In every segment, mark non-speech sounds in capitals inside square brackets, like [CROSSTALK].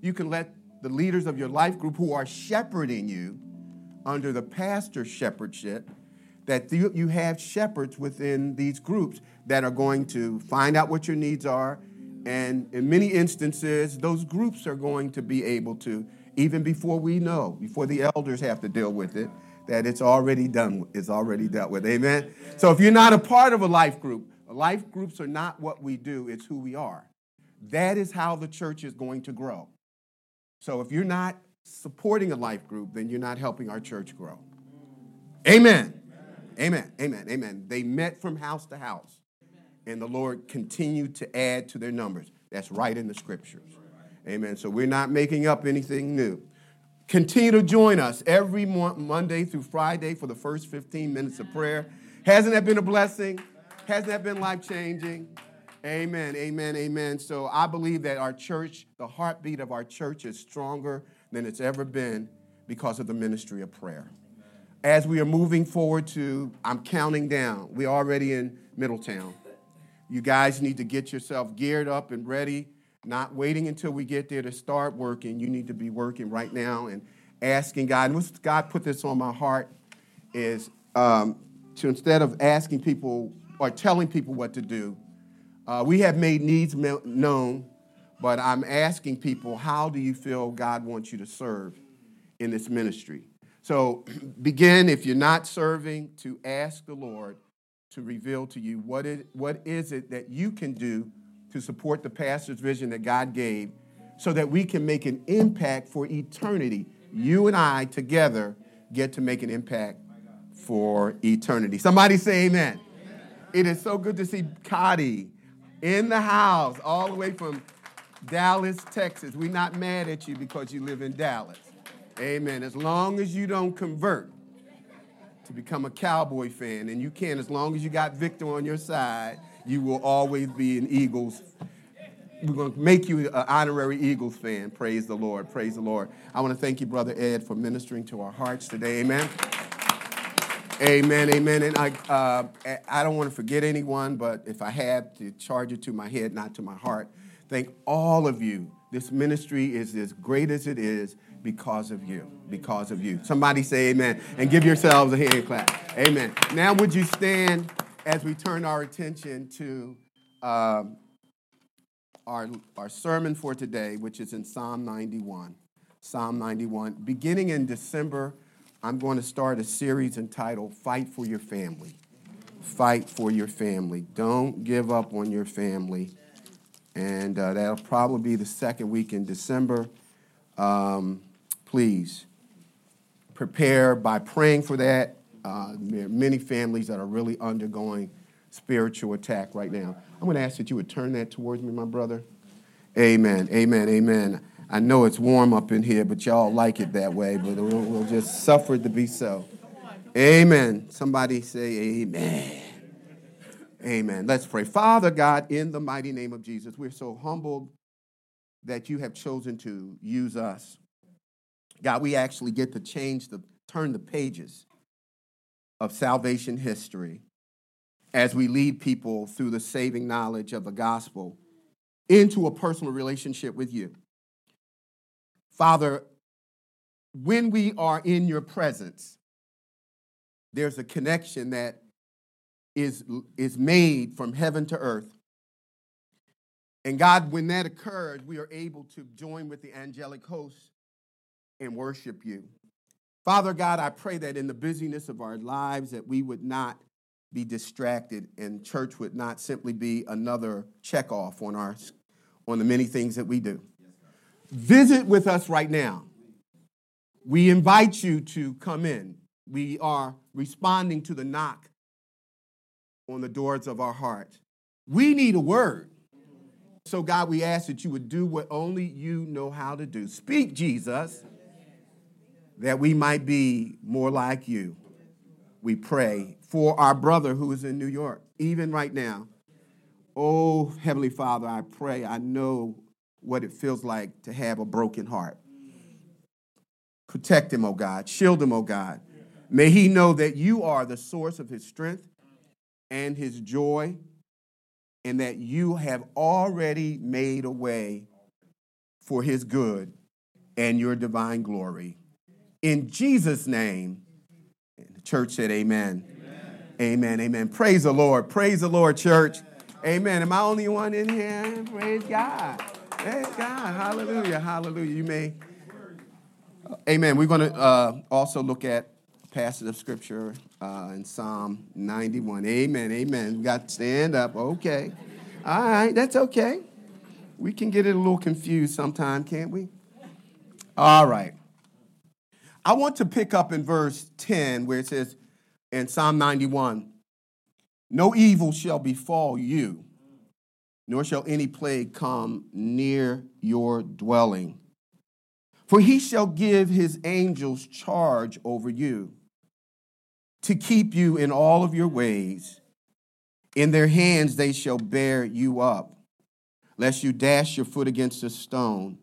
You can let the leaders of your life group who are shepherding you under the pastor shepherdship, that you have shepherds within these groups that are going to find out what your needs are. And in many instances, those groups are going to be able to, even before we know, before the elders have to deal with it, that it's already done, it's already dealt with. Amen? So if you're not a part of a life group, life groups are not what we do, it's who we are. That is how the church is going to grow. So if you're not supporting a life group, then you're not helping our church grow. Amen. Amen. Amen. Amen. They met from house to house, and the Lord continued to add to their numbers. That's right in the scriptures. Amen. So we're not making up anything new. Continue to join us every Monday through Friday for the first 15 minutes of prayer. Hasn't that been a blessing? Hasn't that been life changing? Amen, amen, amen. So I believe that our church, the heartbeat of our church, is stronger than it's ever been because of the ministry of prayer. As we are moving forward to, I'm counting down. We're already in Middletown. You guys need to get yourself geared up and ready, not waiting until we get there to start working. You need to be working right now and asking God. And God put this on my heart is um, to instead of asking people or telling people what to do, uh, we have made needs known, but I'm asking people, how do you feel God wants you to serve in this ministry? So [CLEARS THROAT] begin, if you're not serving, to ask the Lord to reveal to you what is, what is it that you can do to support the pastor's vision that God gave so that we can make an impact for eternity. You and I together get to make an impact for eternity. Somebody say amen. amen. It is so good to see Cotty in the house, all the way from Dallas, Texas. We're not mad at you because you live in Dallas. Amen. As long as you don't convert to become a Cowboy fan, and you can, as long as you got Victor on your side, you will always be an Eagles. We're going to make you an honorary Eagles fan. Praise the Lord. Praise the Lord. I want to thank you, Brother Ed, for ministering to our hearts today. Amen. Amen, amen. And I, uh, I don't want to forget anyone, but if I have to charge it to my head, not to my heart, thank all of you. This ministry is as great as it is because of you. Because of you. Somebody say amen and give yourselves a hand clap. Amen. Now, would you stand as we turn our attention to um, our, our sermon for today, which is in Psalm 91. Psalm 91. Beginning in December I'm going to start a series entitled Fight for Your Family. Fight for Your Family. Don't give up on your family. And uh, that'll probably be the second week in December. Um, please prepare by praying for that. Uh, many families that are really undergoing spiritual attack right now. I'm going to ask that you would turn that towards me, my brother. Amen. Amen. Amen. I know it's warm up in here, but y'all like it that way, but we'll, we'll just suffer to be so. Amen. Somebody say amen. Amen. Let's pray. Father God, in the mighty name of Jesus, we're so humbled that you have chosen to use us. God, we actually get to change the turn the pages of salvation history as we lead people through the saving knowledge of the gospel into a personal relationship with you. Father, when we are in your presence, there's a connection that is, is made from heaven to earth. And God, when that occurs, we are able to join with the angelic hosts and worship you. Father God, I pray that in the busyness of our lives that we would not be distracted and church would not simply be another check off on our on the many things that we do. Visit with us right now. We invite you to come in. We are responding to the knock on the doors of our heart. We need a word. So, God, we ask that you would do what only you know how to do. Speak, Jesus, that we might be more like you. We pray for our brother who is in New York, even right now. Oh, Heavenly Father, I pray, I know what it feels like to have a broken heart. Protect him, oh God. Shield him, oh God. May he know that you are the source of his strength and his joy, and that you have already made a way for his good and your divine glory. In Jesus' name, the church said, Amen. Amen. Amen. Amen. Praise the Lord. Praise the Lord, church. Amen. Am I only one in here? Praise God. Praise God. Hallelujah. Hallelujah. You may. Amen. We're going to uh, also look at passage of scripture uh, in Psalm 91. Amen. Amen. We got to stand up. Okay. All right. That's okay. We can get it a little confused sometime, can't we? All right. I want to pick up in verse 10 where it says in Psalm 91 No evil shall befall you, nor shall any plague come near your dwelling. For he shall give his angels charge over you to keep you in all of your ways. In their hands they shall bear you up lest you dash your foot against a stone.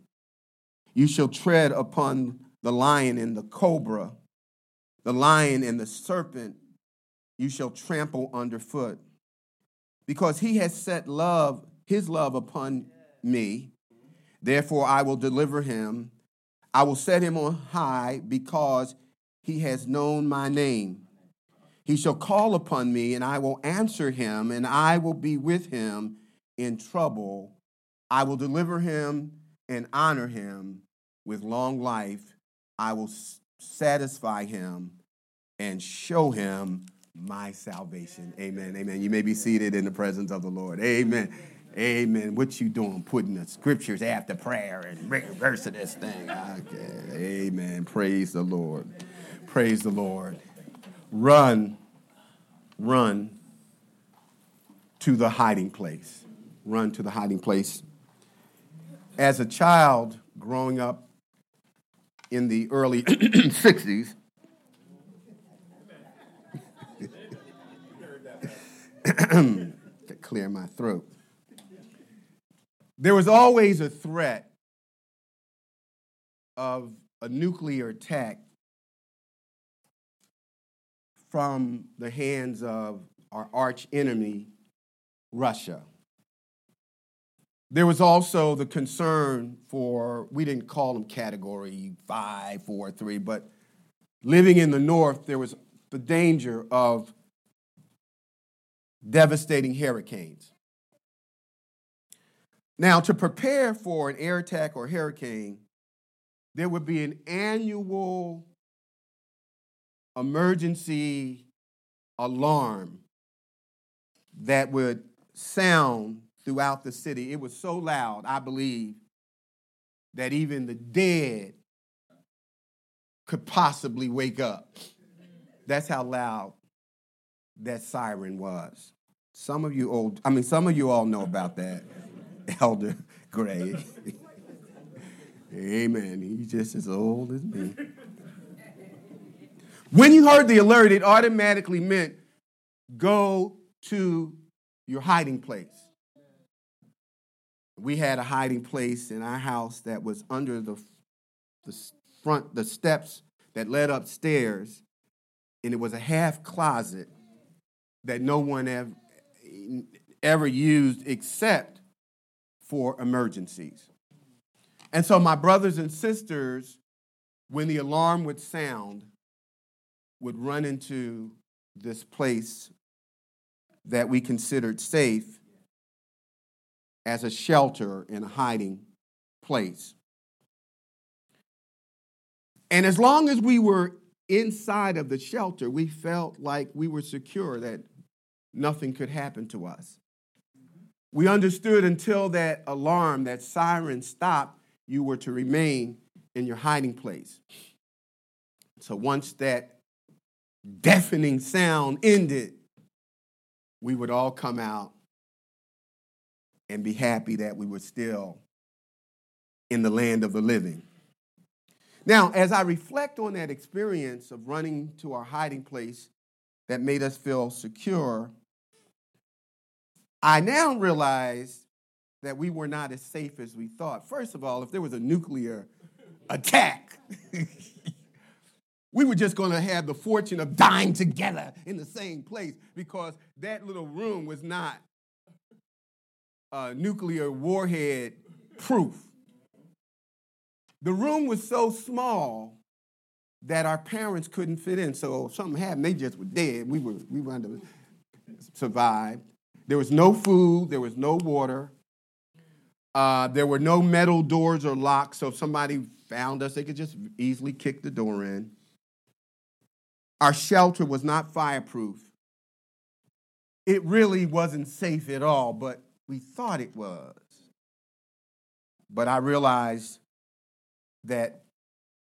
You shall tread upon the lion and the cobra, the lion and the serpent, you shall trample underfoot. Because he has set love, his love upon me, therefore I will deliver him. I will set him on high because he has known my name. He shall call upon me, and I will answer him, and I will be with him in trouble. I will deliver him and honor him with long life. I will satisfy him and show him my salvation. Amen. Amen. You may be seated in the presence of the Lord. Amen. Amen. What you doing? Putting the scriptures after prayer and reversing this thing. Okay. Amen. Praise the Lord. Praise the Lord. Run, run to the hiding place. Run to the hiding place as a child growing up in the early [CLEARS THROAT] 60s, [CLEARS THROAT] to clear my throat, there was always a threat of a nuclear attack from the hands of our arch enemy, Russia. There was also the concern for, we didn't call them category five, four, three, but living in the north, there was the danger of devastating hurricanes. Now, to prepare for an air attack or hurricane, there would be an annual emergency alarm that would sound throughout the city. It was so loud, I believe, that even the dead could possibly wake up. That's how loud that siren was. Some of you old, I mean, some of you all know about that, [LAUGHS] Elder Gray. Amen. He's just as old as me. When you heard the alert, it automatically meant go to your hiding place. We had a hiding place in our house that was under the, the front, the steps that led upstairs, and it was a half closet that no one ever, ever used except for emergencies. And so my brothers and sisters, when the alarm would sound, would run into this place that we considered safe as a shelter and a hiding place. And as long as we were inside of the shelter, we felt like we were secure, that nothing could happen to us. We understood until that alarm, that siren stopped, you were to remain in your hiding place. So once that deafening sound ended, we would all come out and be happy that we were still in the land of the living. Now, as I reflect on that experience of running to our hiding place that made us feel secure, I now realize that we were not as safe as we thought. First of all, if there was a nuclear attack, [LAUGHS] we were just going to have the fortune of dying together in the same place because that little room was not uh, nuclear warhead proof. The room was so small that our parents couldn't fit in. So something happened, they just were dead. We were we were to survive. There was no food, there was no water. Uh, there were no metal doors or locks, so if somebody found us, they could just easily kick the door in. Our shelter was not fireproof. It really wasn't safe at all, but we thought it was. But I realized that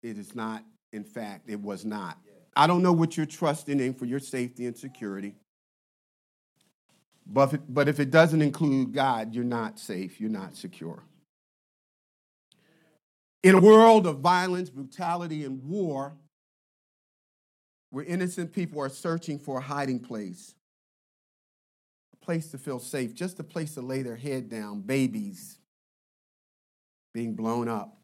it is not, in fact, it was not. I don't know what you're trusting in for your safety and security. But if, it, but if it doesn't include God, you're not safe, you're not secure. In a world of violence, brutality, and war, where innocent people are searching for a hiding place, a place to feel safe, just a place to lay their head down, babies being blown up,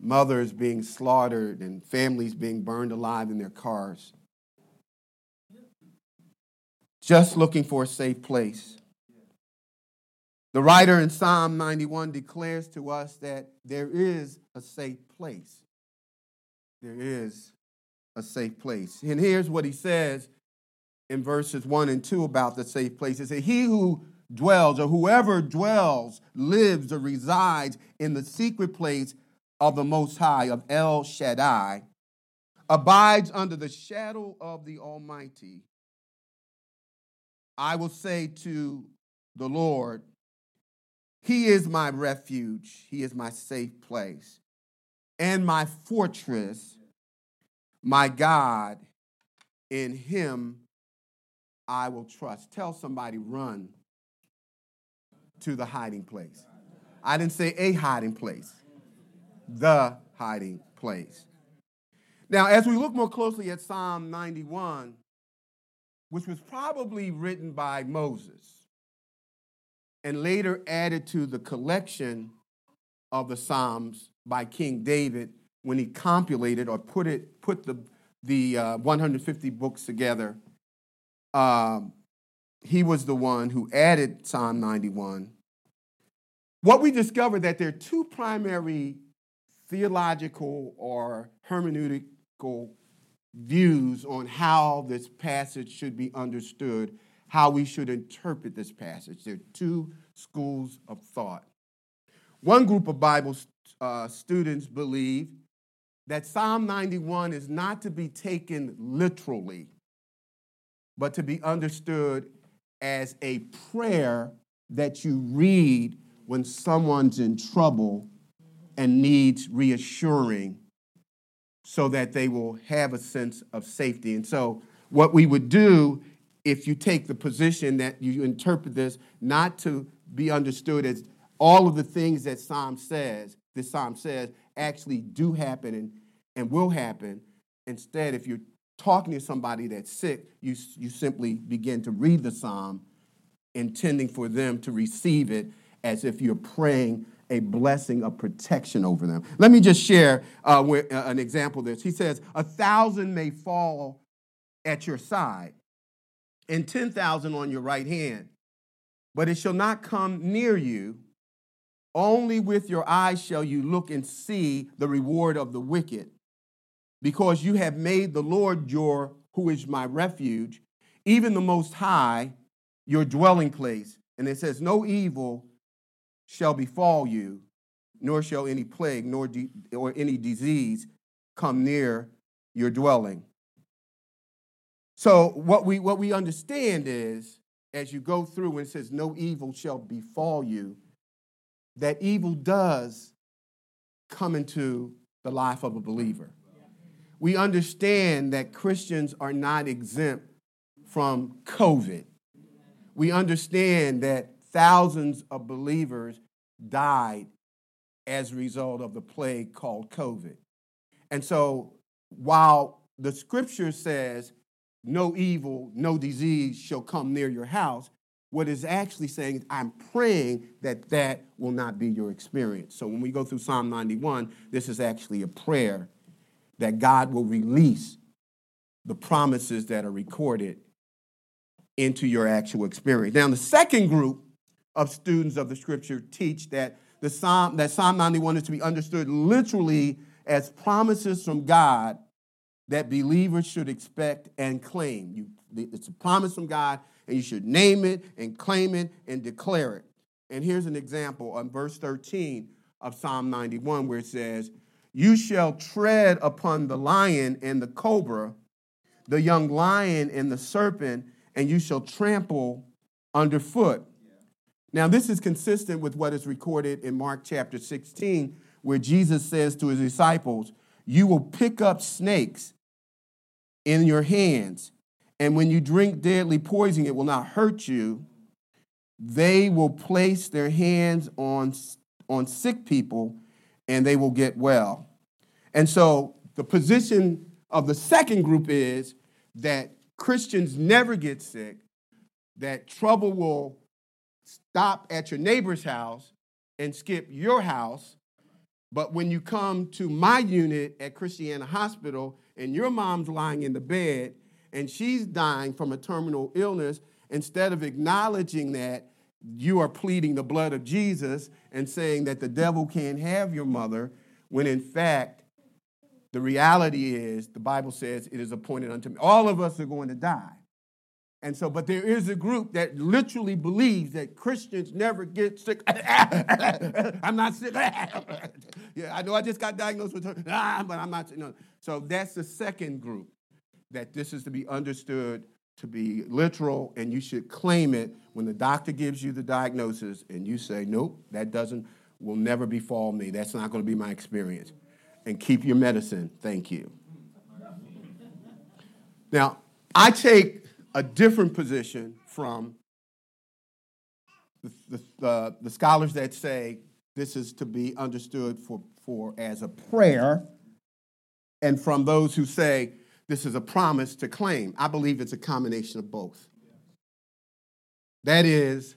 mothers being slaughtered, and families being burned alive in their cars just looking for a safe place. The writer in Psalm 91 declares to us that there is a safe place. There is a safe place. And here's what he says in verses 1 and 2 about the safe place. He says, He who dwells, or whoever dwells, lives, or resides in the secret place of the Most High, of El Shaddai, abides under the shadow of the Almighty. I will say to the Lord, He is my refuge, He is my safe place, and my fortress, my God, in Him I will trust. Tell somebody, run to the hiding place. I didn't say a hiding place, the hiding place. Now, as we look more closely at Psalm 91, which was probably written by Moses and later added to the collection of the Psalms by King David when he compilated or put it put the the uh, 150 books together. Um, he was the one who added Psalm 91. What we discovered that there are two primary theological or hermeneutical views on how this passage should be understood, how we should interpret this passage. There are two schools of thought. One group of Bible uh, students believe that Psalm 91 is not to be taken literally, but to be understood as a prayer that you read when someone's in trouble and needs reassuring so that they will have a sense of safety. And so, what we would do if you take the position that you interpret this not to be understood as all of the things that Psalm says, this Psalm says, actually do happen and, and will happen. Instead, if you're talking to somebody that's sick, you, you simply begin to read the Psalm, intending for them to receive it as if you're praying a blessing of protection over them. Let me just share uh, with, uh, an example of this. He says, A thousand may fall at your side and 10,000 on your right hand, but it shall not come near you. Only with your eyes shall you look and see the reward of the wicked, because you have made the Lord your, who is my refuge, even the Most High, your dwelling place. And it says, No evil shall befall you, nor shall any plague nor de- or any disease come near your dwelling. So what we what we understand is as you go through and it says no evil shall befall you, that evil does come into the life of a believer. We understand that Christians are not exempt from COVID. We understand that thousands of believers died as a result of the plague called COVID. And so while the scripture says, no evil, no disease shall come near your house, what is actually saying is, I'm praying that that will not be your experience. So when we go through Psalm 91, this is actually a prayer that God will release the promises that are recorded into your actual experience. Now, the second group of students of the scripture teach that the Psalm, that Psalm 91 is to be understood literally as promises from God that believers should expect and claim. You, it's a promise from God, and you should name it and claim it and declare it. And here's an example on verse 13 of Psalm 91 where it says, You shall tread upon the lion and the cobra, the young lion and the serpent, and you shall trample underfoot. Now, this is consistent with what is recorded in Mark chapter 16, where Jesus says to his disciples, You will pick up snakes in your hands, and when you drink deadly poison, it will not hurt you. They will place their hands on, on sick people, and they will get well. And so, the position of the second group is that Christians never get sick, that trouble will stop at your neighbor's house and skip your house. But when you come to my unit at Christiana Hospital and your mom's lying in the bed and she's dying from a terminal illness, instead of acknowledging that, you are pleading the blood of Jesus and saying that the devil can't have your mother, when in fact, the reality is, the Bible says, it is appointed unto me. All of us are going to die. And so, but there is a group that literally believes that Christians never get sick. [LAUGHS] I'm not sick. [LAUGHS] yeah, I know I just got diagnosed with, [LAUGHS] but I'm not. No. So that's the second group that this is to be understood to be literal, and you should claim it when the doctor gives you the diagnosis, and you say, nope, that doesn't will never befall me. That's not going to be my experience. And keep your medicine. Thank you. Now, I take a different position from the, the, the, scholars that say this is to be understood for, for as a prayer, and from those who say this is a promise to claim. I believe it's a combination of both. That is,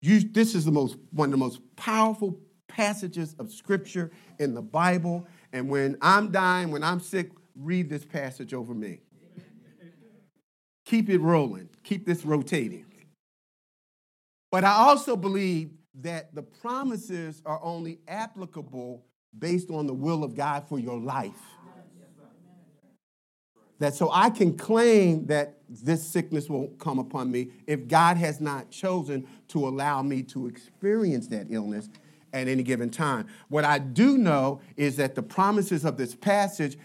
you, this is the most, one of the most powerful passages of scripture in the Bible. And when I'm dying, when I'm sick, read this passage over me keep it rolling, keep this rotating. But I also believe that the promises are only applicable based on the will of God for your life. That so I can claim that this sickness won't come upon me if God has not chosen to allow me to experience that illness at any given time. What I do know is that the promises of this passage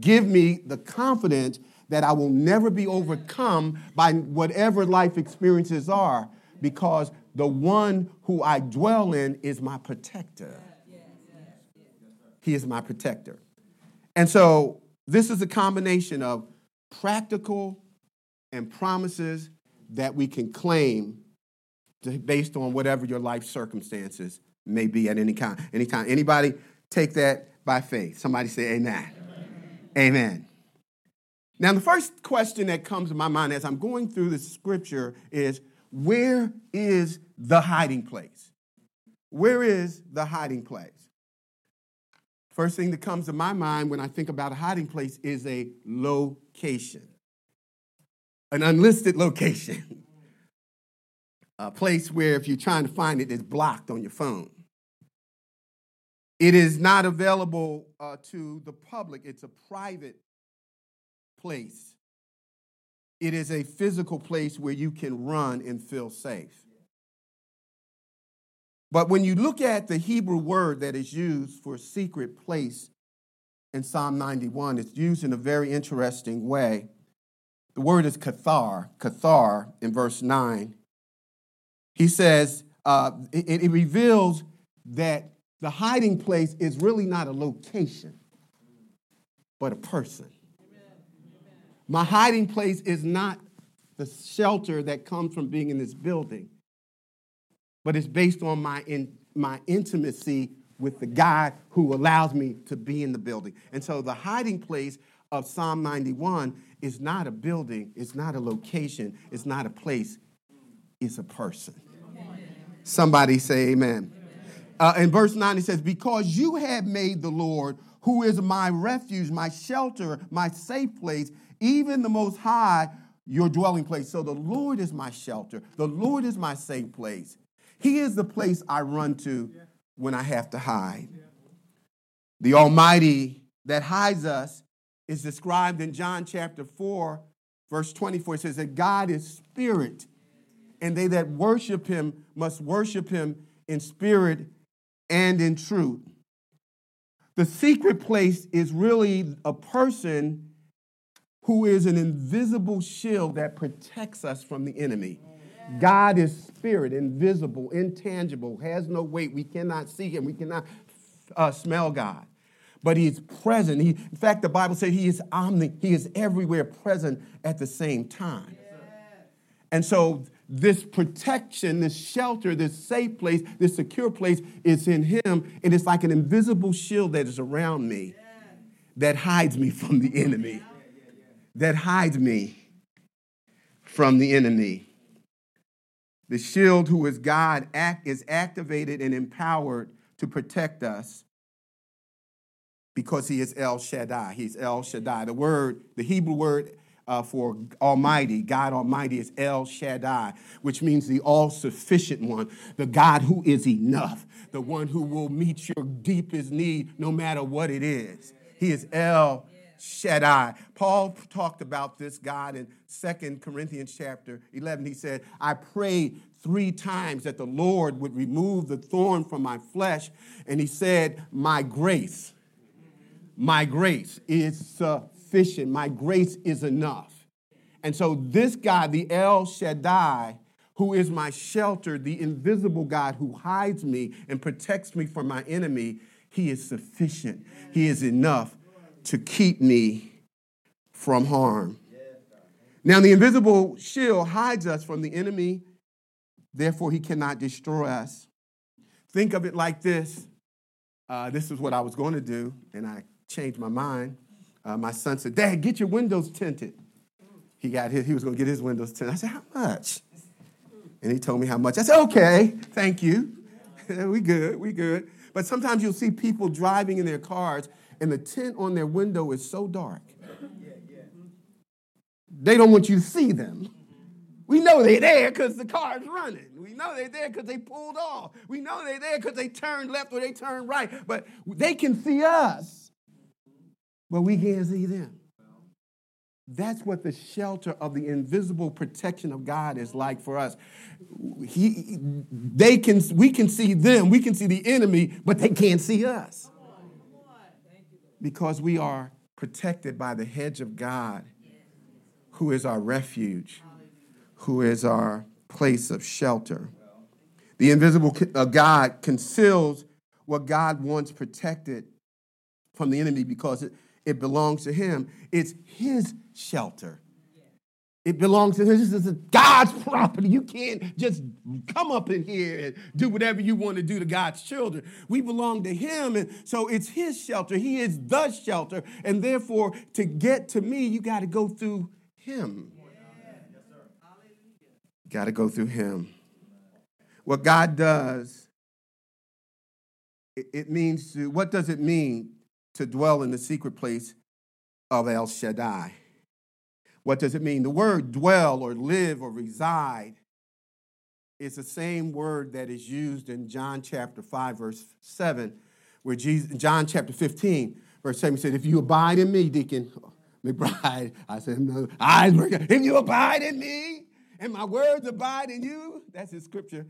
give me the confidence that I will never be overcome by whatever life experiences are because the one who I dwell in is my protector. He is my protector. And so this is a combination of practical and promises that we can claim based on whatever your life circumstances may be at any time. Any time. Anybody take that by faith? Somebody say amen. Amen. amen. Now, the first question that comes to my mind as I'm going through the scripture is where is the hiding place? Where is the hiding place? First thing that comes to my mind when I think about a hiding place is a location, an unlisted location, [LAUGHS] a place where if you're trying to find it, it's blocked on your phone. It is not available uh, to the public, it's a private place. It is a physical place where you can run and feel safe. But when you look at the Hebrew word that is used for secret place in Psalm 91, it's used in a very interesting way. The word is kathar, kathar in verse 9. He says, uh, it, it reveals that the hiding place is really not a location, but a person. My hiding place is not the shelter that comes from being in this building, but it's based on my, in, my intimacy with the God who allows me to be in the building. And so the hiding place of Psalm 91 is not a building, it's not a location, it's not a place, it's a person. Somebody say amen. Uh, in verse 9, he says, Because you have made the Lord, who is my refuge, my shelter, my safe place, even the Most High, your dwelling place. So the Lord is my shelter. The Lord is my safe place. He is the place I run to when I have to hide. The Almighty that hides us is described in John chapter 4, verse 24. It says that God is spirit, and they that worship him must worship him in spirit and in truth. The secret place is really a person who is an invisible shield that protects us from the enemy. God is spirit, invisible, intangible, has no weight. We cannot see him. We cannot uh, smell God. But he is present. He, in fact, the Bible says he is omni, he is everywhere present at the same time. And so this protection, this shelter, this safe place, this secure place is in him. And it's like an invisible shield that is around me that hides me from the enemy. That hide me from the enemy. The shield, who is God, act, is activated and empowered to protect us because he is El Shaddai. He's El Shaddai. The word, the Hebrew word uh, for Almighty, God Almighty, is El Shaddai, which means the all sufficient one, the God who is enough, the one who will meet your deepest need no matter what it is. He is El Shaddai. Paul talked about this God in Second Corinthians chapter 11. He said, I prayed three times that the Lord would remove the thorn from my flesh. And he said, My grace, my grace is sufficient. My grace is enough. And so, this God, the El Shaddai, who is my shelter, the invisible God who hides me and protects me from my enemy, he is sufficient. He is enough to keep me from harm. Now, the invisible shield hides us from the enemy, therefore, he cannot destroy us. Think of it like this uh, this is what I was going to do, and I changed my mind. Uh, my son said, Dad, get your windows tinted. He got his, he was going to get his windows tinted. I said, How much? And he told me how much. I said, Okay, thank you. [LAUGHS] we good, we good. But sometimes you'll see people driving in their cars and the tint on their window is so dark. They don't want you to see them. We know they're there because the car's running. We know they're there because they pulled off. We know they're there because they turned left or they turned right. But they can see us, but we can't see them. That's what the shelter of the invisible protection of God is like for us. He, they can, we can see them, we can see the enemy, but they can't see us because we are protected by the hedge of God, who is our refuge, who is our place of shelter. The invisible uh, God conceals what God wants protected from the enemy because it, it belongs to Him. It's His shelter. It belongs to This is God's property. You can't just come up in here and do whatever you want to do to God's children. We belong to Him, and so it's His shelter. He is the shelter, and therefore, to get to me, you got to go through Him. Got to go through Him. What God does, it means to. What does it mean to dwell in the secret place of El Shaddai? What does it mean? The word dwell or live or reside is the same word that is used in John chapter 5, verse 7, where Jesus, John chapter 15, verse 7 said, If you abide in me, Deacon [LAUGHS] McBride, I said, No, I, if you abide in me and my words abide in you, that's his scripture.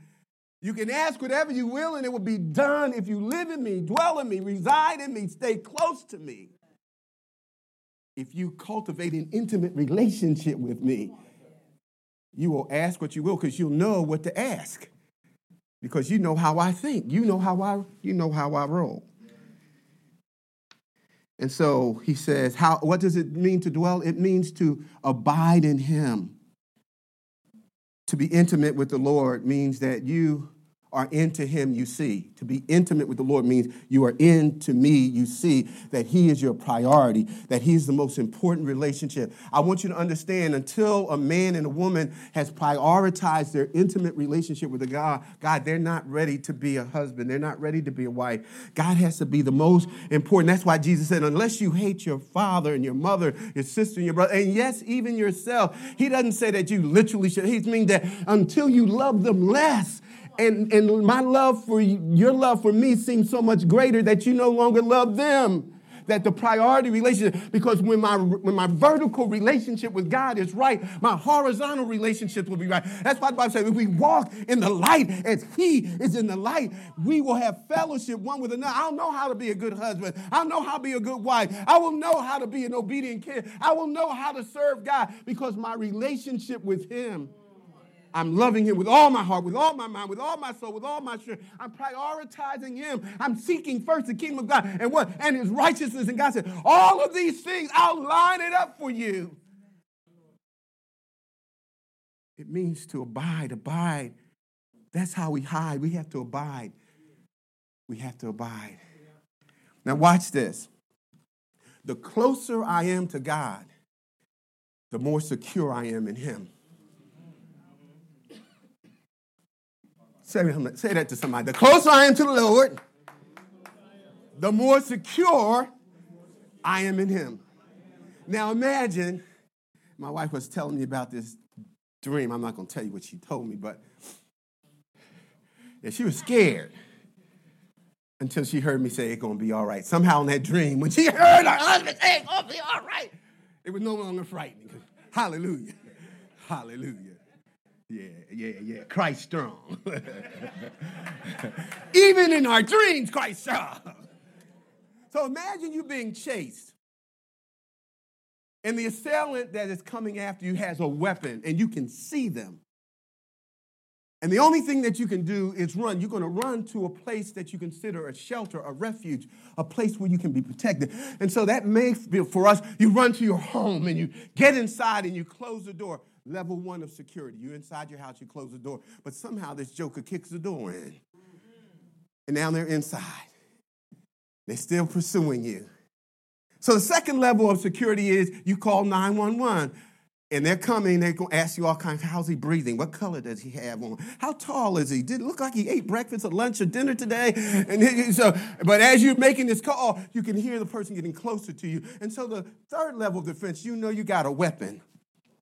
You can ask whatever you will, and it will be done if you live in me, dwell in me, reside in me, stay close to me if you cultivate an intimate relationship with me, you will ask what you will because you'll know what to ask. Because you know how I think. You know how I you know how I roll. And so he says, how, what does it mean to dwell? It means to abide in him. To be intimate with the Lord means that you are into him you see. To be intimate with the Lord means you are into me, you see that he is your priority, that he's the most important relationship. I want you to understand until a man and a woman has prioritized their intimate relationship with the God, God, they're not ready to be a husband, they're not ready to be a wife. God has to be the most important. That's why Jesus said, unless you hate your father and your mother, your sister and your brother, and yes, even yourself, he doesn't say that you literally should. He means that until you love them less, And, and my love for you, your love for me seems so much greater that you no longer love them that the priority relationship, because when my when my vertical relationship with God is right, my horizontal relationship will be right. That's why the Bible says if we walk in the light as He is in the light, we will have fellowship one with another. I'll know how to be a good husband. I'll know how to be a good wife. I will know how to be an obedient kid. I will know how to serve God because my relationship with Him I'm loving him with all my heart, with all my mind, with all my soul, with all my strength. I'm prioritizing him. I'm seeking first the kingdom of God and what? And his righteousness. And God said, all of these things, I'll line it up for you. It means to abide, abide. That's how we hide. We have to abide. We have to abide. Now, watch this. The closer I am to God, the more secure I am in Him. Say, say that to somebody. The closer I am to the Lord, the more secure I am in Him. Now imagine, my wife was telling me about this dream. I'm not going to tell you what she told me, but yeah, she was scared until she heard me say it's going to be all right. Somehow in that dream, when she heard her husband say it's going to be all right, it was no longer frightening. Hallelujah. Hallelujah. Yeah, yeah, yeah. Christ strong. [LAUGHS] Even in our dreams, Christ strong. So imagine you being chased. And the assailant that is coming after you has a weapon and you can see them. And the only thing that you can do is run. You're going to run to a place that you consider a shelter, a refuge, a place where you can be protected. And so that may be for us, you run to your home and you get inside and you close the door. Level one of security. You're inside your house, you close the door, but somehow this joker kicks the door in. And now they're inside. They're still pursuing you. So the second level of security is you call 911. And they're coming, they're going to ask you all kinds, of how's he breathing? What color does he have on? How tall is he? Did it look like he ate breakfast or lunch or dinner today? And so, but as you're making this call, you can hear the person getting closer to you. And so the third level of defense, you know you got a weapon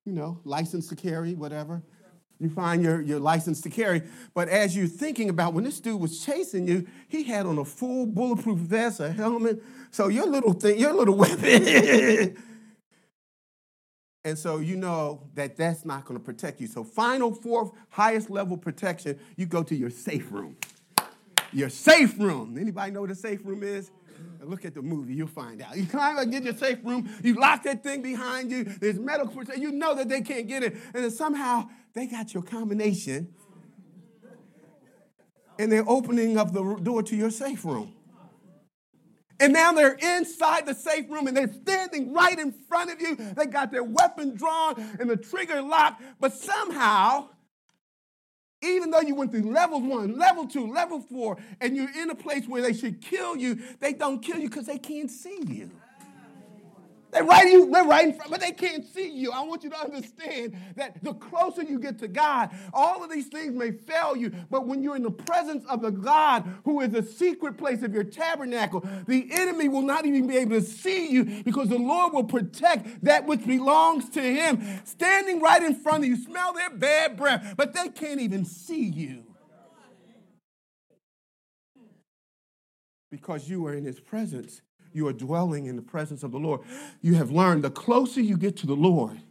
you know, license to carry, whatever. You find your, your license to carry. But as you're thinking about when this dude was chasing you, he had on a full bulletproof vest, a helmet. So your little thing, your little [LAUGHS] weapon. and so you know that that's not going to protect you. So final fourth highest level protection, you go to your safe room. Your safe room. Anybody know what a safe room is? Look at the movie, you'll find out. [LAUGHS] You climb and get your safe room, you lock that thing behind you, there's medical protection, you know that they can't get it, and then somehow they got your combination, and they're opening up the door to your safe room. And now they're inside the safe room and they're standing right in front of you. They got their weapon drawn and the trigger locked, but somehow even though you went through level one, level two, level four, and you're in a place where they should kill you, they don't kill you because they can't see you. They're right, you, they're right in front, but they can't see you. I want you to understand that the closer you get to God, all of these things may fail you, but when you're in the presence of the God who is the secret place of your tabernacle, the enemy will not even be able to see you because the Lord will protect that which belongs to him. Standing right in front of you, smell their bad breath, but they can't even see you. Because you are in his presence you are dwelling in the presence of the Lord. You have learned the closer you get to the Lord,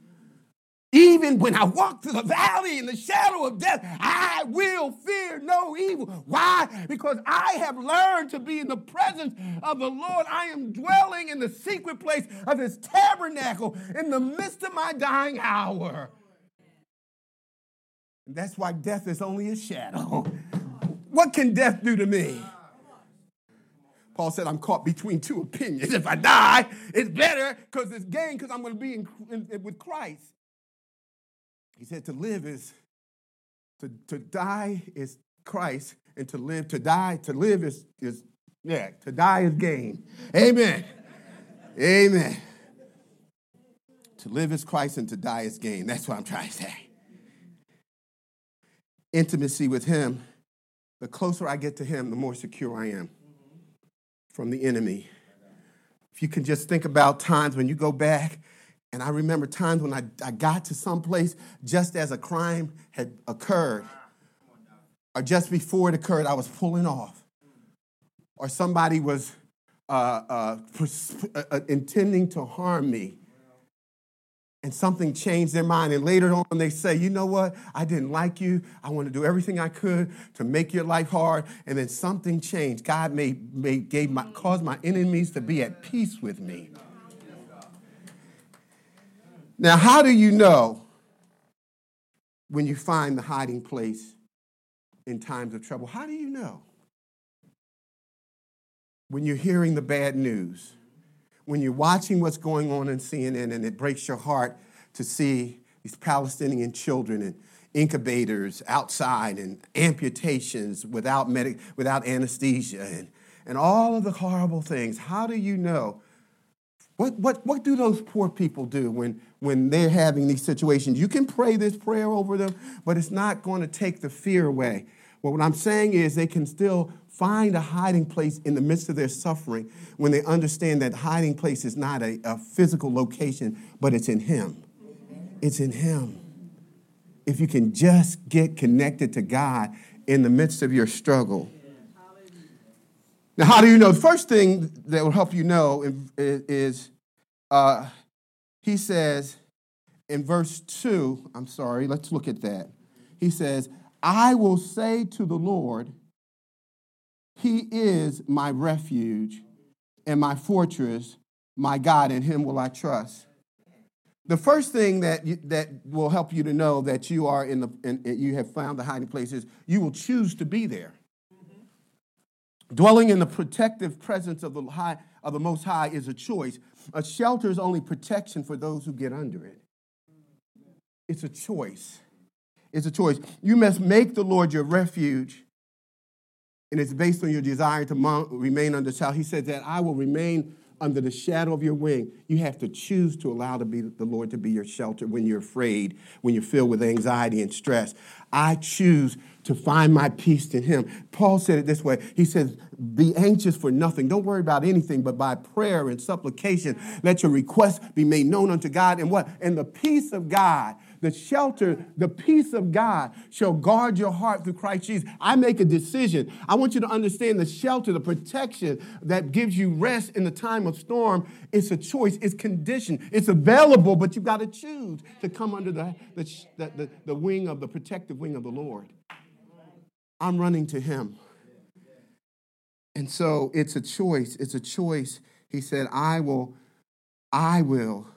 even when I walk through the valley in the shadow of death, I will fear no evil. Why? Because I have learned to be in the presence of the Lord. I am dwelling in the secret place of his tabernacle in the midst of my dying hour. And that's why death is only a shadow. What can death do to me? Paul said, I'm caught between two opinions. [LAUGHS] If I die, it's better because it's gain because I'm going to be in, in, with Christ. He said, to live is, to, to die is Christ, and to live, to die, to live is, is yeah, to die is gain. Amen. Amen. To live is Christ and to die is gain. That's what I'm trying to say. Intimacy with Him, the closer I get to Him, the more secure I am from the enemy. If you can just think about times when you go back, and I remember times when I, I got to some place just as a crime had occurred. or just before it occurred, I was pulling off, or somebody was uh, uh, pers- uh, uh, intending to harm me, and something changed their mind. And later on, they say, You know what? I didn't like you. I want to do everything I could to make your life hard. And then something changed. God made, made gave my, caused my enemies to be at peace with me. Now, how do you know when you find the hiding place in times of trouble? How do you know? When you're hearing the bad news, when you're watching what's going on in CNN and it breaks your heart to see these Palestinian children and incubators outside and amputations without, medic, without anesthesia and, and all of the horrible things, how do you know? What, what, what do those poor people do when, when they're having these situations? You can pray this prayer over them, but it's not going to take the fear away. Well, what I'm saying is they can still find a hiding place in the midst of their suffering when they understand that hiding place is not a, a physical location, but it's in Him. It's in Him. If you can just get connected to God in the midst of your struggle. Now, how do you know? The first thing that will help you know is uh, he says in verse 2, I'm sorry, let's look at that. He says, I will say to the Lord, he is my refuge and my fortress, my God, in him will I trust. The first thing that, you, that will help you to know that you are in the you have found the hiding place is you will choose to be there. Mm-hmm. Dwelling in the protective presence of the high of the Most High is a choice. A shelter is only protection for those who get under it. It's a choice. It's a choice. You must make the Lord your refuge and it's based on your desire to remain under shadow. He said that I will remain under the shadow of your wing. You have to choose to allow to be the Lord to be your shelter when you're afraid, when you're filled with anxiety and stress. I choose to find my peace in him. Paul said it this way. He says, be anxious for nothing. Don't worry about anything, but by prayer and supplication, let your requests be made known unto God. And what? And the peace of God the shelter, the peace of God shall guard your heart through Christ Jesus. I make a decision. I want you to understand the shelter, the protection that gives you rest in the time of storm. It's a choice, it's conditioned, it's available, but you've got to choose to come under the, the, the, the wing of the protective wing of the Lord. I'm running to Him. And so it's a choice. It's a choice. He said, I will, I will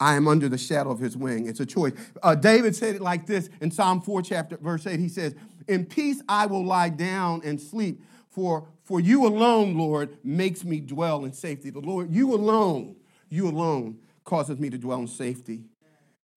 I am under the shadow of his wing. It's a choice. Uh, David said it like this in Psalm 4, chapter verse 8. He says, In peace I will lie down and sleep, for, for you alone, Lord, makes me dwell in safety. The Lord, you alone, you alone causes me to dwell in safety.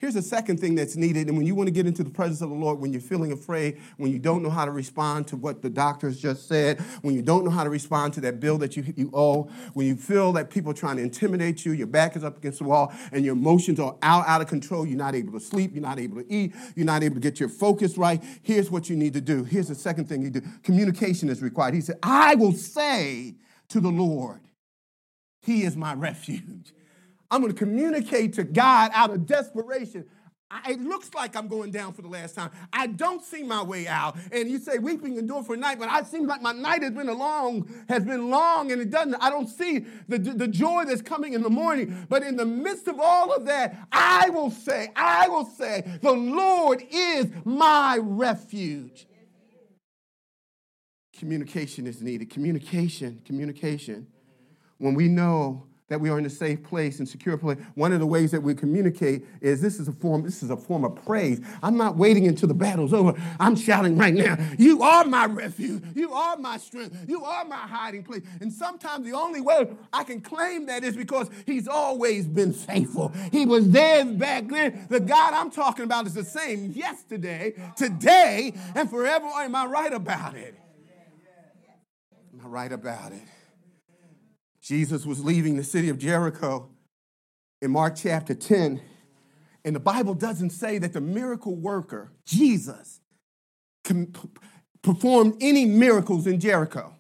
Here's the second thing that's needed. And when you want to get into the presence of the Lord, when you're feeling afraid, when you don't know how to respond to what the doctors just said, when you don't know how to respond to that bill that you, you owe, when you feel that people are trying to intimidate you, your back is up against the wall, and your emotions are out, out of control, you're not able to sleep, you're not able to eat, you're not able to get your focus right, here's what you need to do. Here's the second thing you do communication is required. He said, I will say to the Lord, He is my refuge. I'm going to communicate to God out of desperation. I, it looks like I'm going down for the last time. I don't see my way out. And you say weeping and endure for a night, but I seem like my night has been a long, has been long, and it doesn't. I don't see the, the joy that's coming in the morning. But in the midst of all of that, I will say, I will say, the Lord is my refuge. Communication is needed. Communication, communication. When we know that we are in a safe place and secure place. One of the ways that we communicate is this is a form, this is a form of praise. I'm not waiting until the battle's over. I'm shouting right now, you are my refuge, you are my strength, you are my hiding place. And sometimes the only way I can claim that is because he's always been faithful. He was there back then. The God I'm talking about is the same yesterday, today, and forever. Am I right about it? Am I right about it? Jesus was leaving the city of Jericho in Mark chapter 10. And the Bible doesn't say that the miracle worker, Jesus, performed any miracles in Jericho.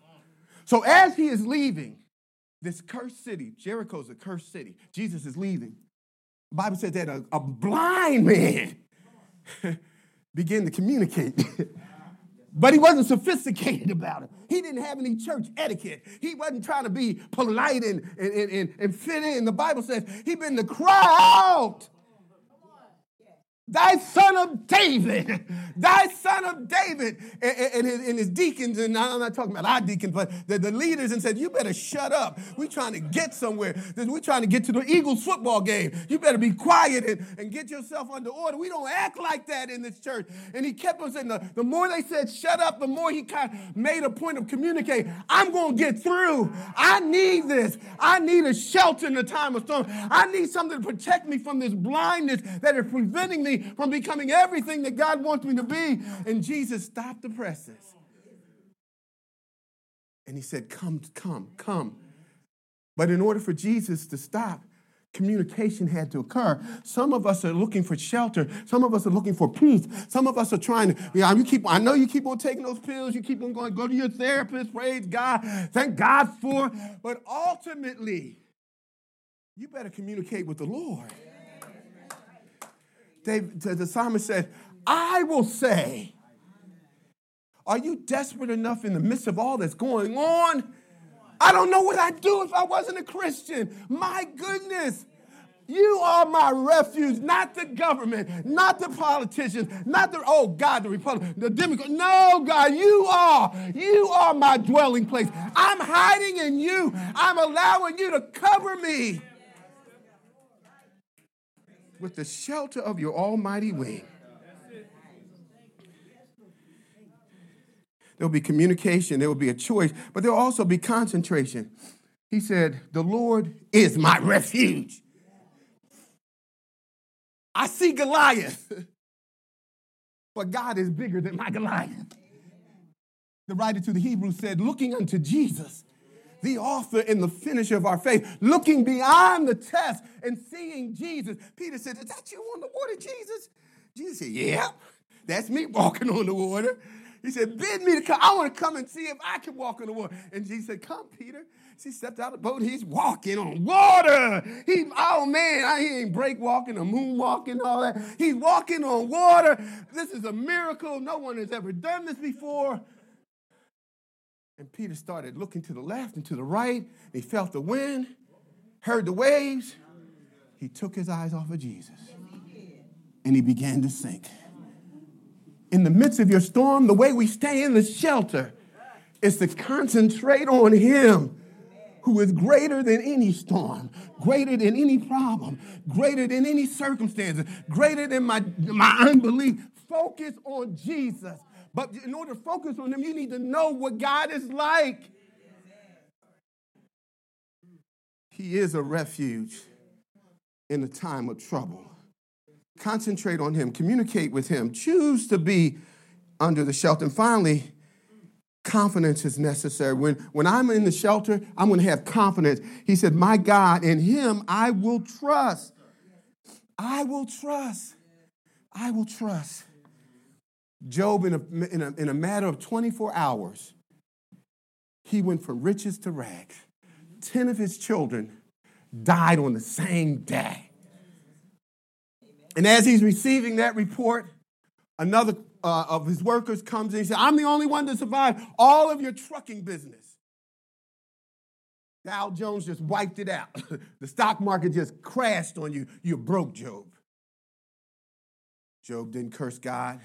So as he is leaving this cursed city, Jericho is a cursed city, Jesus is leaving. The Bible says that a, a blind man [LAUGHS] began to communicate. [LAUGHS] But he wasn't sophisticated [LAUGHS] about it. He didn't have any church etiquette. He wasn't trying to be polite and, and, and, and fit in. The Bible says he'd been the crowd Thy son of David, [LAUGHS] thy son of David, and, and, his, and, his, deacons, and I'm not talking about our deacons, but the, the leaders, and said, You better shut up. We're trying to get somewhere. We're trying to get to the Eagles football game. You better be quiet and, and get yourself under order. We don't act like that in this church. And he kept on saying, The, the more they said, Shut up, the more he kind of made a point of communicating. I'm going to get through. I need this. I need a shelter in the time of storm. I need something to protect me from this blindness that is preventing me from becoming everything that God wants me to be. And Jesus stopped the presses. And he said, Come, come, come. But in order for Jesus to stop, communication had to occur. Some of us are looking for shelter. Some of us are looking for peace. Some of us are trying to, yeah, you keep, I know you keep on taking those pills. You keep on going, go to your therapist, praise God, thank God for. But ultimately, you better communicate with the Lord. David, the psalmist said, I will say, Are you desperate enough in the midst of all that's going on? I don't know what I'd do if I wasn't a Christian. My goodness. You are my refuge, not the government, not the politicians, not the, oh God, the Republic, the Democrat. No, God, you are. You are my dwelling place. I'm hiding in you. I'm allowing you to cover me with the shelter of your almighty wing. There will be communication, there will be a choice, but there will also be concentration. He said, The Lord is my refuge. I see Goliath, [LAUGHS] but God is bigger than my Goliath. The writer to the Hebrews said, Looking unto Jesus, the author and the finisher of our faith, looking beyond the test and seeing Jesus. Peter said, Is that you on the water, Jesus? Jesus said, Yeah, that's me walking on the water. He said, Bid me to come. I want to come and see if I can walk on the water. And Jesus said, Come, Peter. He stepped out of the boat. He's walking on water. He, oh man, he ain't break walking or moon walking, all that. He's walking on water. This is a miracle. No one has ever done this before. And Peter started looking to the left and to the right. He felt the wind, heard the waves. He took his eyes off of Jesus and he began to sink. In the midst of your storm, the way we stay in the shelter is to concentrate on him who is greater than any storm, greater than any problem, greater than any circumstances, greater than my, my unbelief. Focus on Jesus. But in order to focus on Him, you need to know what God is like. He is a refuge in a time of trouble. Concentrate on Him, communicate with Him, choose to be under the shelter. And finally, confidence is necessary. When, when I'm in the shelter, I'm going to have confidence. He said, My God, in Him I will trust. I will trust. I will trust. Job, in a, in a, in a matter of 24 hours, he went from riches to rags. 10 of his children died on the same day. And as he's receiving that report, another uh, of his workers comes in and says, I'm the only one to survive all of your trucking business. Dow Jones just wiped it out. [LAUGHS] the stock market just crashed on you. You broke, Job. Job didn't curse God.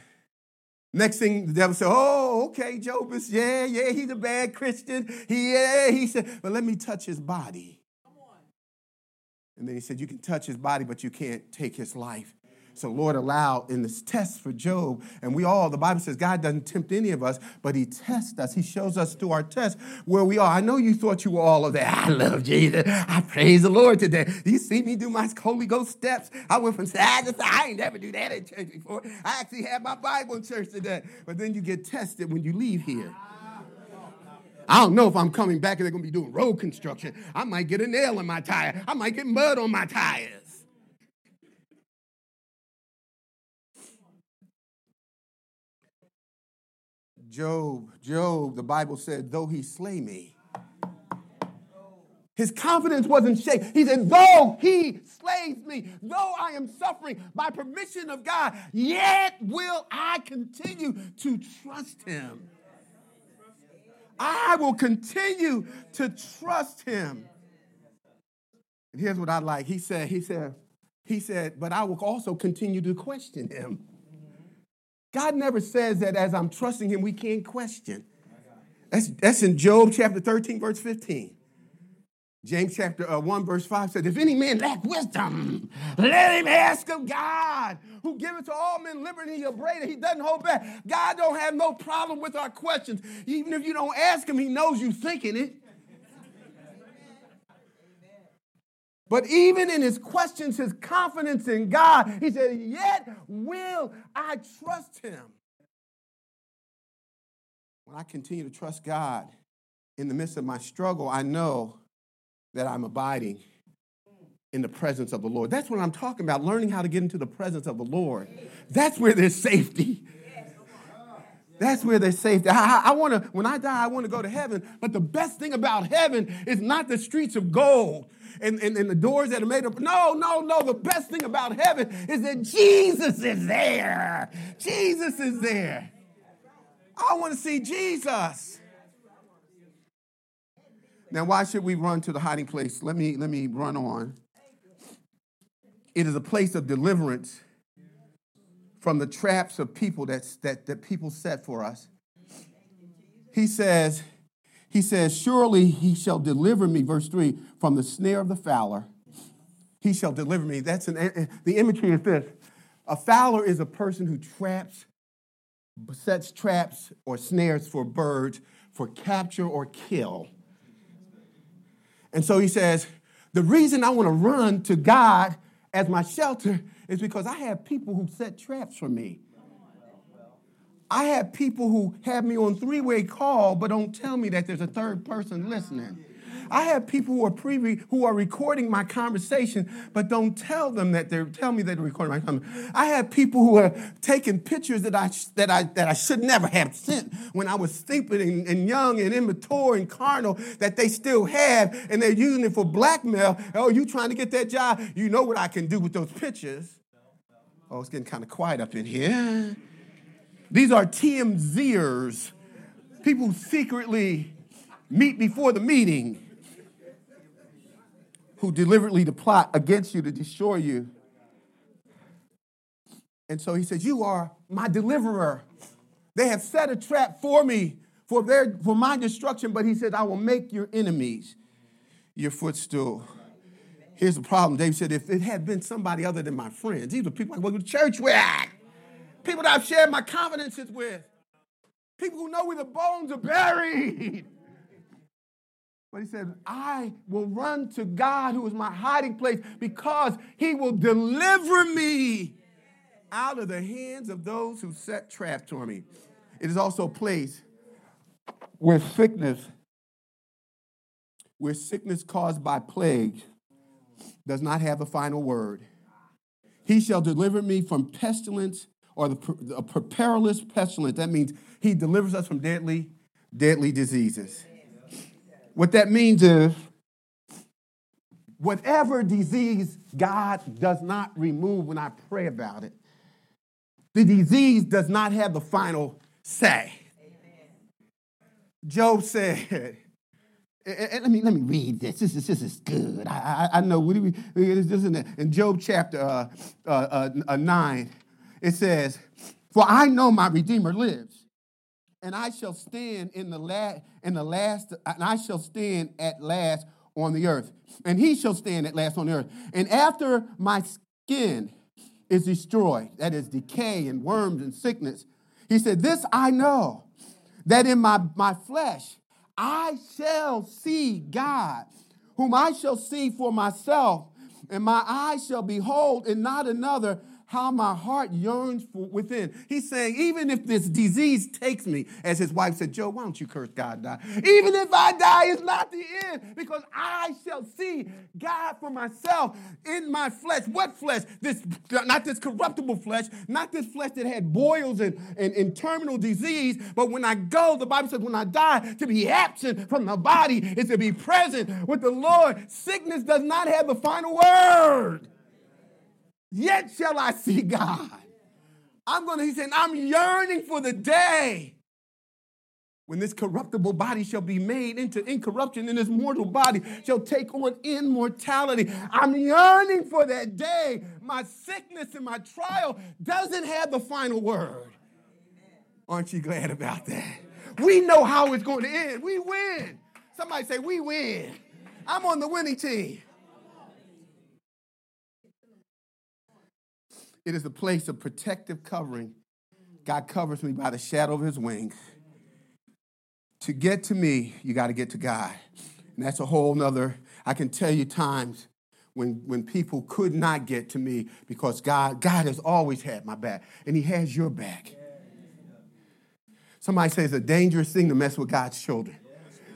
Next thing the devil said, Oh, okay, Job is, yeah, yeah, he's a bad Christian. He, yeah, he said, but let me touch his body. And then he said, You can touch his body, but you can't take his life. So, Lord, allow in this test for Job, and we all, the Bible says God doesn't tempt any of us, but He tests us. He shows us through our test where we are. I know you thought you were all of that. [LAUGHS] I love Jesus. I praise the Lord today. You see me do my Holy Ghost steps. I went from side to side. I ain't never do that in church before. I actually had my Bible in church today. But then you get tested when you leave here. I don't know if I'm coming back and they're going to be doing road construction. I might get a nail in my tire. I might get mud on my tires. Job, Job, the Bible said, though he slay me, His confidence wasn't shaken. He said, Though he slays me, though I am suffering by permission of God, yet will I continue to trust him. I will continue to trust him. And here's what I like. He said, he said, he said, but I will also continue to question him. God never says that as I'm trusting him, we can't question. That's, that's in Job chapter 13, verse 15. James chapter uh, 1, verse 5 says, If any man lack wisdom, let him ask of God, who giveth to all men liberty upbraided. He doesn't hold back. God don't have no problem with our questions. Even if you don't ask him, he knows you thinking it. But even in his questions, his confidence in God, he said, Yet will I trust him. When I continue to trust God in the midst of my struggle, I know that I'm abiding in the presence of the Lord. That's what I'm talking about, learning how to get into the presence of the Lord. That's where there's safety. That's where there's safety. I, I want to, when I die, I want to go to heaven. But the best thing about heaven is not the streets of gold and, and, and the doors that are made up. No, no, no. The best thing about heaven is that Jesus is there. Jesus is there. I want to see Jesus. Now, why should we run to the hiding place? Let me, let me run on. It is a place of deliverance from the traps of people that, that people set for us. He says, he says, Surely he shall deliver me, verse 3, from the snare of the fowler. He shall deliver me. That's an, the imagery is this. A fowler is a person who traps, sets traps or snares for birds for capture or kill. And so he says, the reason I want to run to God as my shelter is because I have people who set traps for me. I have people who have me on three-way call but don't tell me that there's a third person listening. I have people who are pre who are recording my conversation, but don't tell them that they're tell me that they're recording my conversation. I have people who are taking pictures that I that I that I should never have sent when I was stupid and, and young and immature and carnal that they still have, and they're using it for blackmail. Oh, you trying to get that job? You know what I can do with those pictures. Oh, it's getting kind of quiet up in here. These are TMZers, people who secretly meet before the meeting who deliberately to plot against you to destroy you. And so he says, You are my deliverer. They have set a trap for me for, their, for my destruction, but he said, I will make your enemies your footstool. Here's the problem. David said, if it had been somebody other than my friends, these are people I go to church with, people that I've shared my confidences with, people who know where the bones are buried. But he said, I will run to God who is my hiding place because he will deliver me out of the hands of those who set traps for me. It is also a place where sickness, where sickness caused by plague does not have the final word. He shall deliver me from pestilence or the, a perilous pestilence. That means he delivers us from deadly, deadly diseases. What that means is whatever disease God does not remove when I pray about it, the disease does not have the final say. Amen. Job said, let me let me read this. This is this is good. I, I, I know. What do we? This in, in Job chapter uh, uh, uh, uh, nine, it says, "For I know my Redeemer lives, and I shall stand in the la- in the last, and I shall stand at last on the earth, and he shall stand at last on the earth. And after my skin is destroyed, that is decay and worms and sickness, he said, This I know, that in my, my flesh I shall see God, whom I shall see for myself, and my eyes shall behold, and not another. How my heart yearns for within. He's saying, even if this disease takes me, as his wife said, Job, why don't you curse God die? Even if I die, it's not the end, because I shall see God for myself in my flesh. What flesh? This not this corruptible flesh, not this flesh that had boils and, and, and terminal disease, but when I go, the Bible says, when I die, to be absent from the body is to be present with the Lord. Sickness does not have the final word. Yet shall I see God. I'm going to, he's saying, I'm yearning for the day when this corruptible body shall be made into incorruption and this mortal body shall take on immortality. I'm yearning for that day. My sickness and my trial doesn't have the final word. Aren't you glad about that? We know how it's going to end. We win. Somebody say, We win. I'm on the winning team. It is a place of protective covering. God covers me by the shadow of his wings. To get to me, you got to get to God. And that's a whole nother, I can tell you times when, when people could not get to me because God, God has always had my back and he has your back. Somebody says it's a dangerous thing to mess with God's children.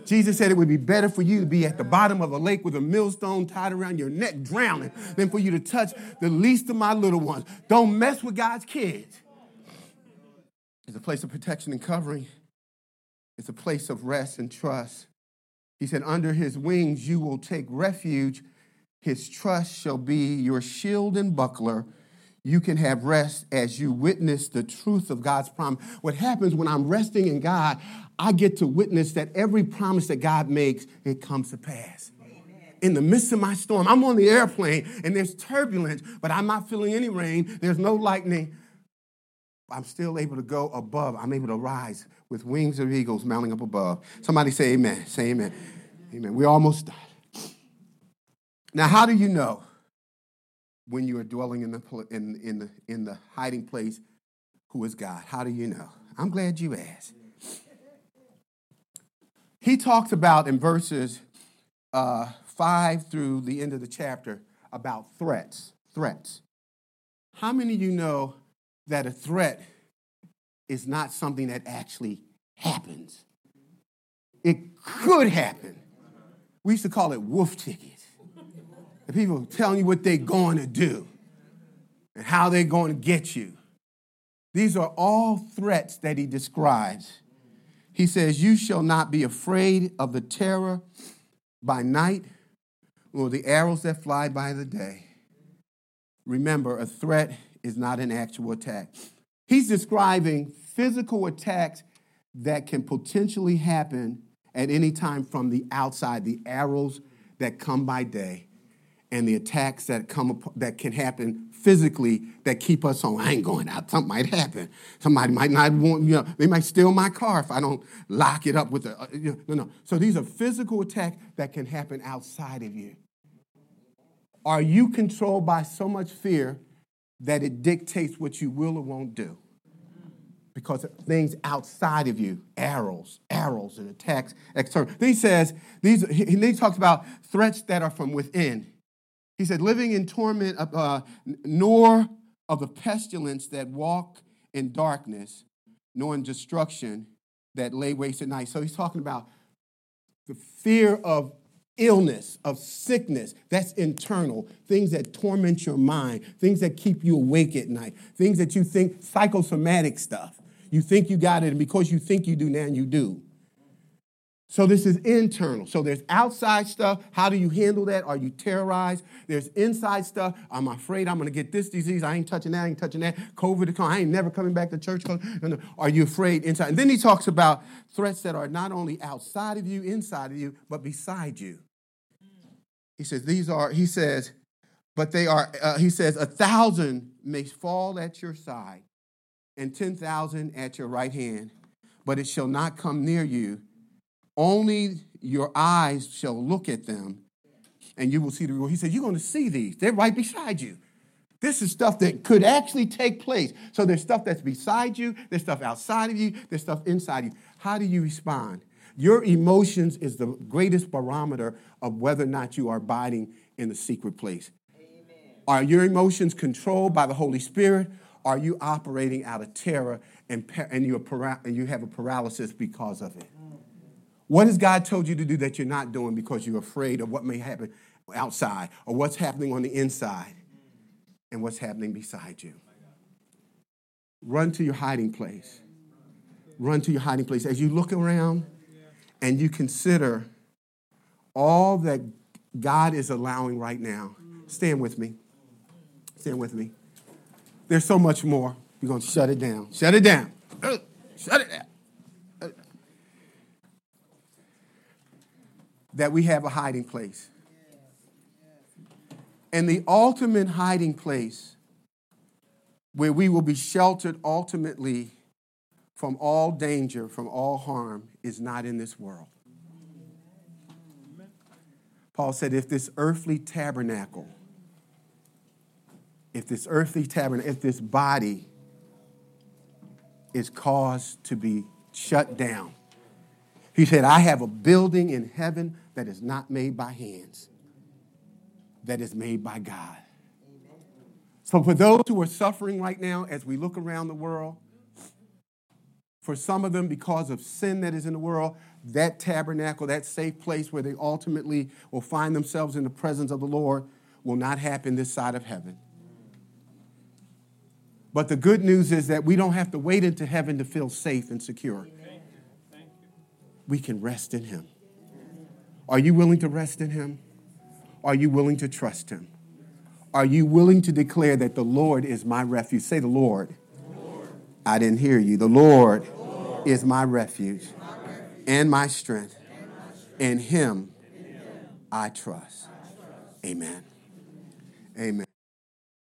Jesus said it would be better for you to be at the bottom of a lake with a millstone tied around your neck, drowning, than for you to touch the least of my little ones. Don't mess with God's kids. It's a place of protection and covering, it's a place of rest and trust. He said, Under his wings you will take refuge. His trust shall be your shield and buckler. You can have rest as you witness the truth of God's promise. What happens when I'm resting in God, I get to witness that every promise that God makes, it comes to pass. In the midst of my storm, I'm on the airplane and there's turbulence, but I'm not feeling any rain. There's no lightning. I'm still able to go above. I'm able to rise with wings of eagles mounting up above. Somebody say amen. Say amen. Amen. We're almost done. Now, how do you know when you are dwelling in the, in, in, the, in the hiding place who is God? How do you know? I'm glad you asked. He talks about in verses uh, 5 through the end of the chapter about threats. Threats. How many of you know that a threat is not something that actually happens? It could happen. We used to call it wolf tickets. The people telling you what they're going to do and how they're going to get you. These are all threats that he describes he says, You shall not be afraid of the terror by night, or the arrows that fly by the day. Remember, a threat is not an actual attack. He's describing physical attacks that can potentially happen at any time from the outside, the arrows that come by day and the attacks that come that can happen physically that keep us on. I ain't going out. Something might happen. Somebody might not want, you know, they might steal my car if I don't lock it up with a, uh, you know, no, no. So these are physical attacks that can happen outside of you. Are you controlled by so much fear that it dictates what you will or won't do? Because things outside of you, arrows, arrows and attacks external. Then he says, these, he, he talks about threats that are from within. He said, living in torment, uh, nor of the pestilence that walk in darkness, nor in destruction that lay waste at night. So he's talking about the fear of illness, of sickness. That's internal. Things that torment your mind, things that keep you awake at night, things that you think, psychosomatic stuff. You think you got it, and because you think you do now, you do. So this is internal. So there's outside stuff. How do you handle that? Are you terrorized? There's inside stuff. I'm afraid I'm going to get this disease. I ain't touching that. I ain't touching that. COVID. I ain't never coming back to church. Are you afraid inside? And then he talks about threats that are not only outside of you, inside of you, but beside you. He says these are. He says, but they are. Uh, he says a thousand may fall at your side, and ten thousand at your right hand, but it shall not come near you only your eyes shall look at them and you will see the reward. He said, You're going to see these. They're right beside you. This is stuff that could actually take place. So there's stuff that's beside you, there's stuff outside of you, there's stuff inside you. How do you respond? Your emotions is the greatest barometer of whether or not you are abiding in the secret place. Amen. Are your emotions controlled by the Holy Spirit? Are you operating out of terror and, and, you're and you have a paralysis because of it? What has God told you to do that you're not doing because you're afraid of what may happen outside or what's happening on the inside and what's happening beside you? Run to your hiding place. Run to your hiding place. As you look around and you consider all that God is allowing right now, stand with me. Stand with me. There's so much more. You're going to shut it down. Shut it down. [CLEARS THROAT] Shut it down. That we have a hiding place. And the ultimate hiding place where we will be sheltered ultimately from all danger, from all harm, is not in this world. Paul said, if this earthly tabernacle, if this earthly tabernacle, if this body is caused to be shut down, he said, I have a building in heaven that is not made by hands, that is made by God. So, for those who are suffering right now, as we look around the world, for some of them, because of sin that is in the world, that tabernacle, that safe place where they ultimately will find themselves in the presence of the Lord, will not happen this side of heaven. But the good news is that we don't have to wait into heaven to feel safe and secure. We can rest in Him. Are you willing to rest in Him? Are you willing to trust Him? Are you willing to declare that the Lord is my refuge? Say, the Lord. Lord. I didn't hear you. The Lord, Lord. is my refuge, my refuge. And, my strength. and my strength. In Him, In him. I, trust. I trust. Amen. Amen.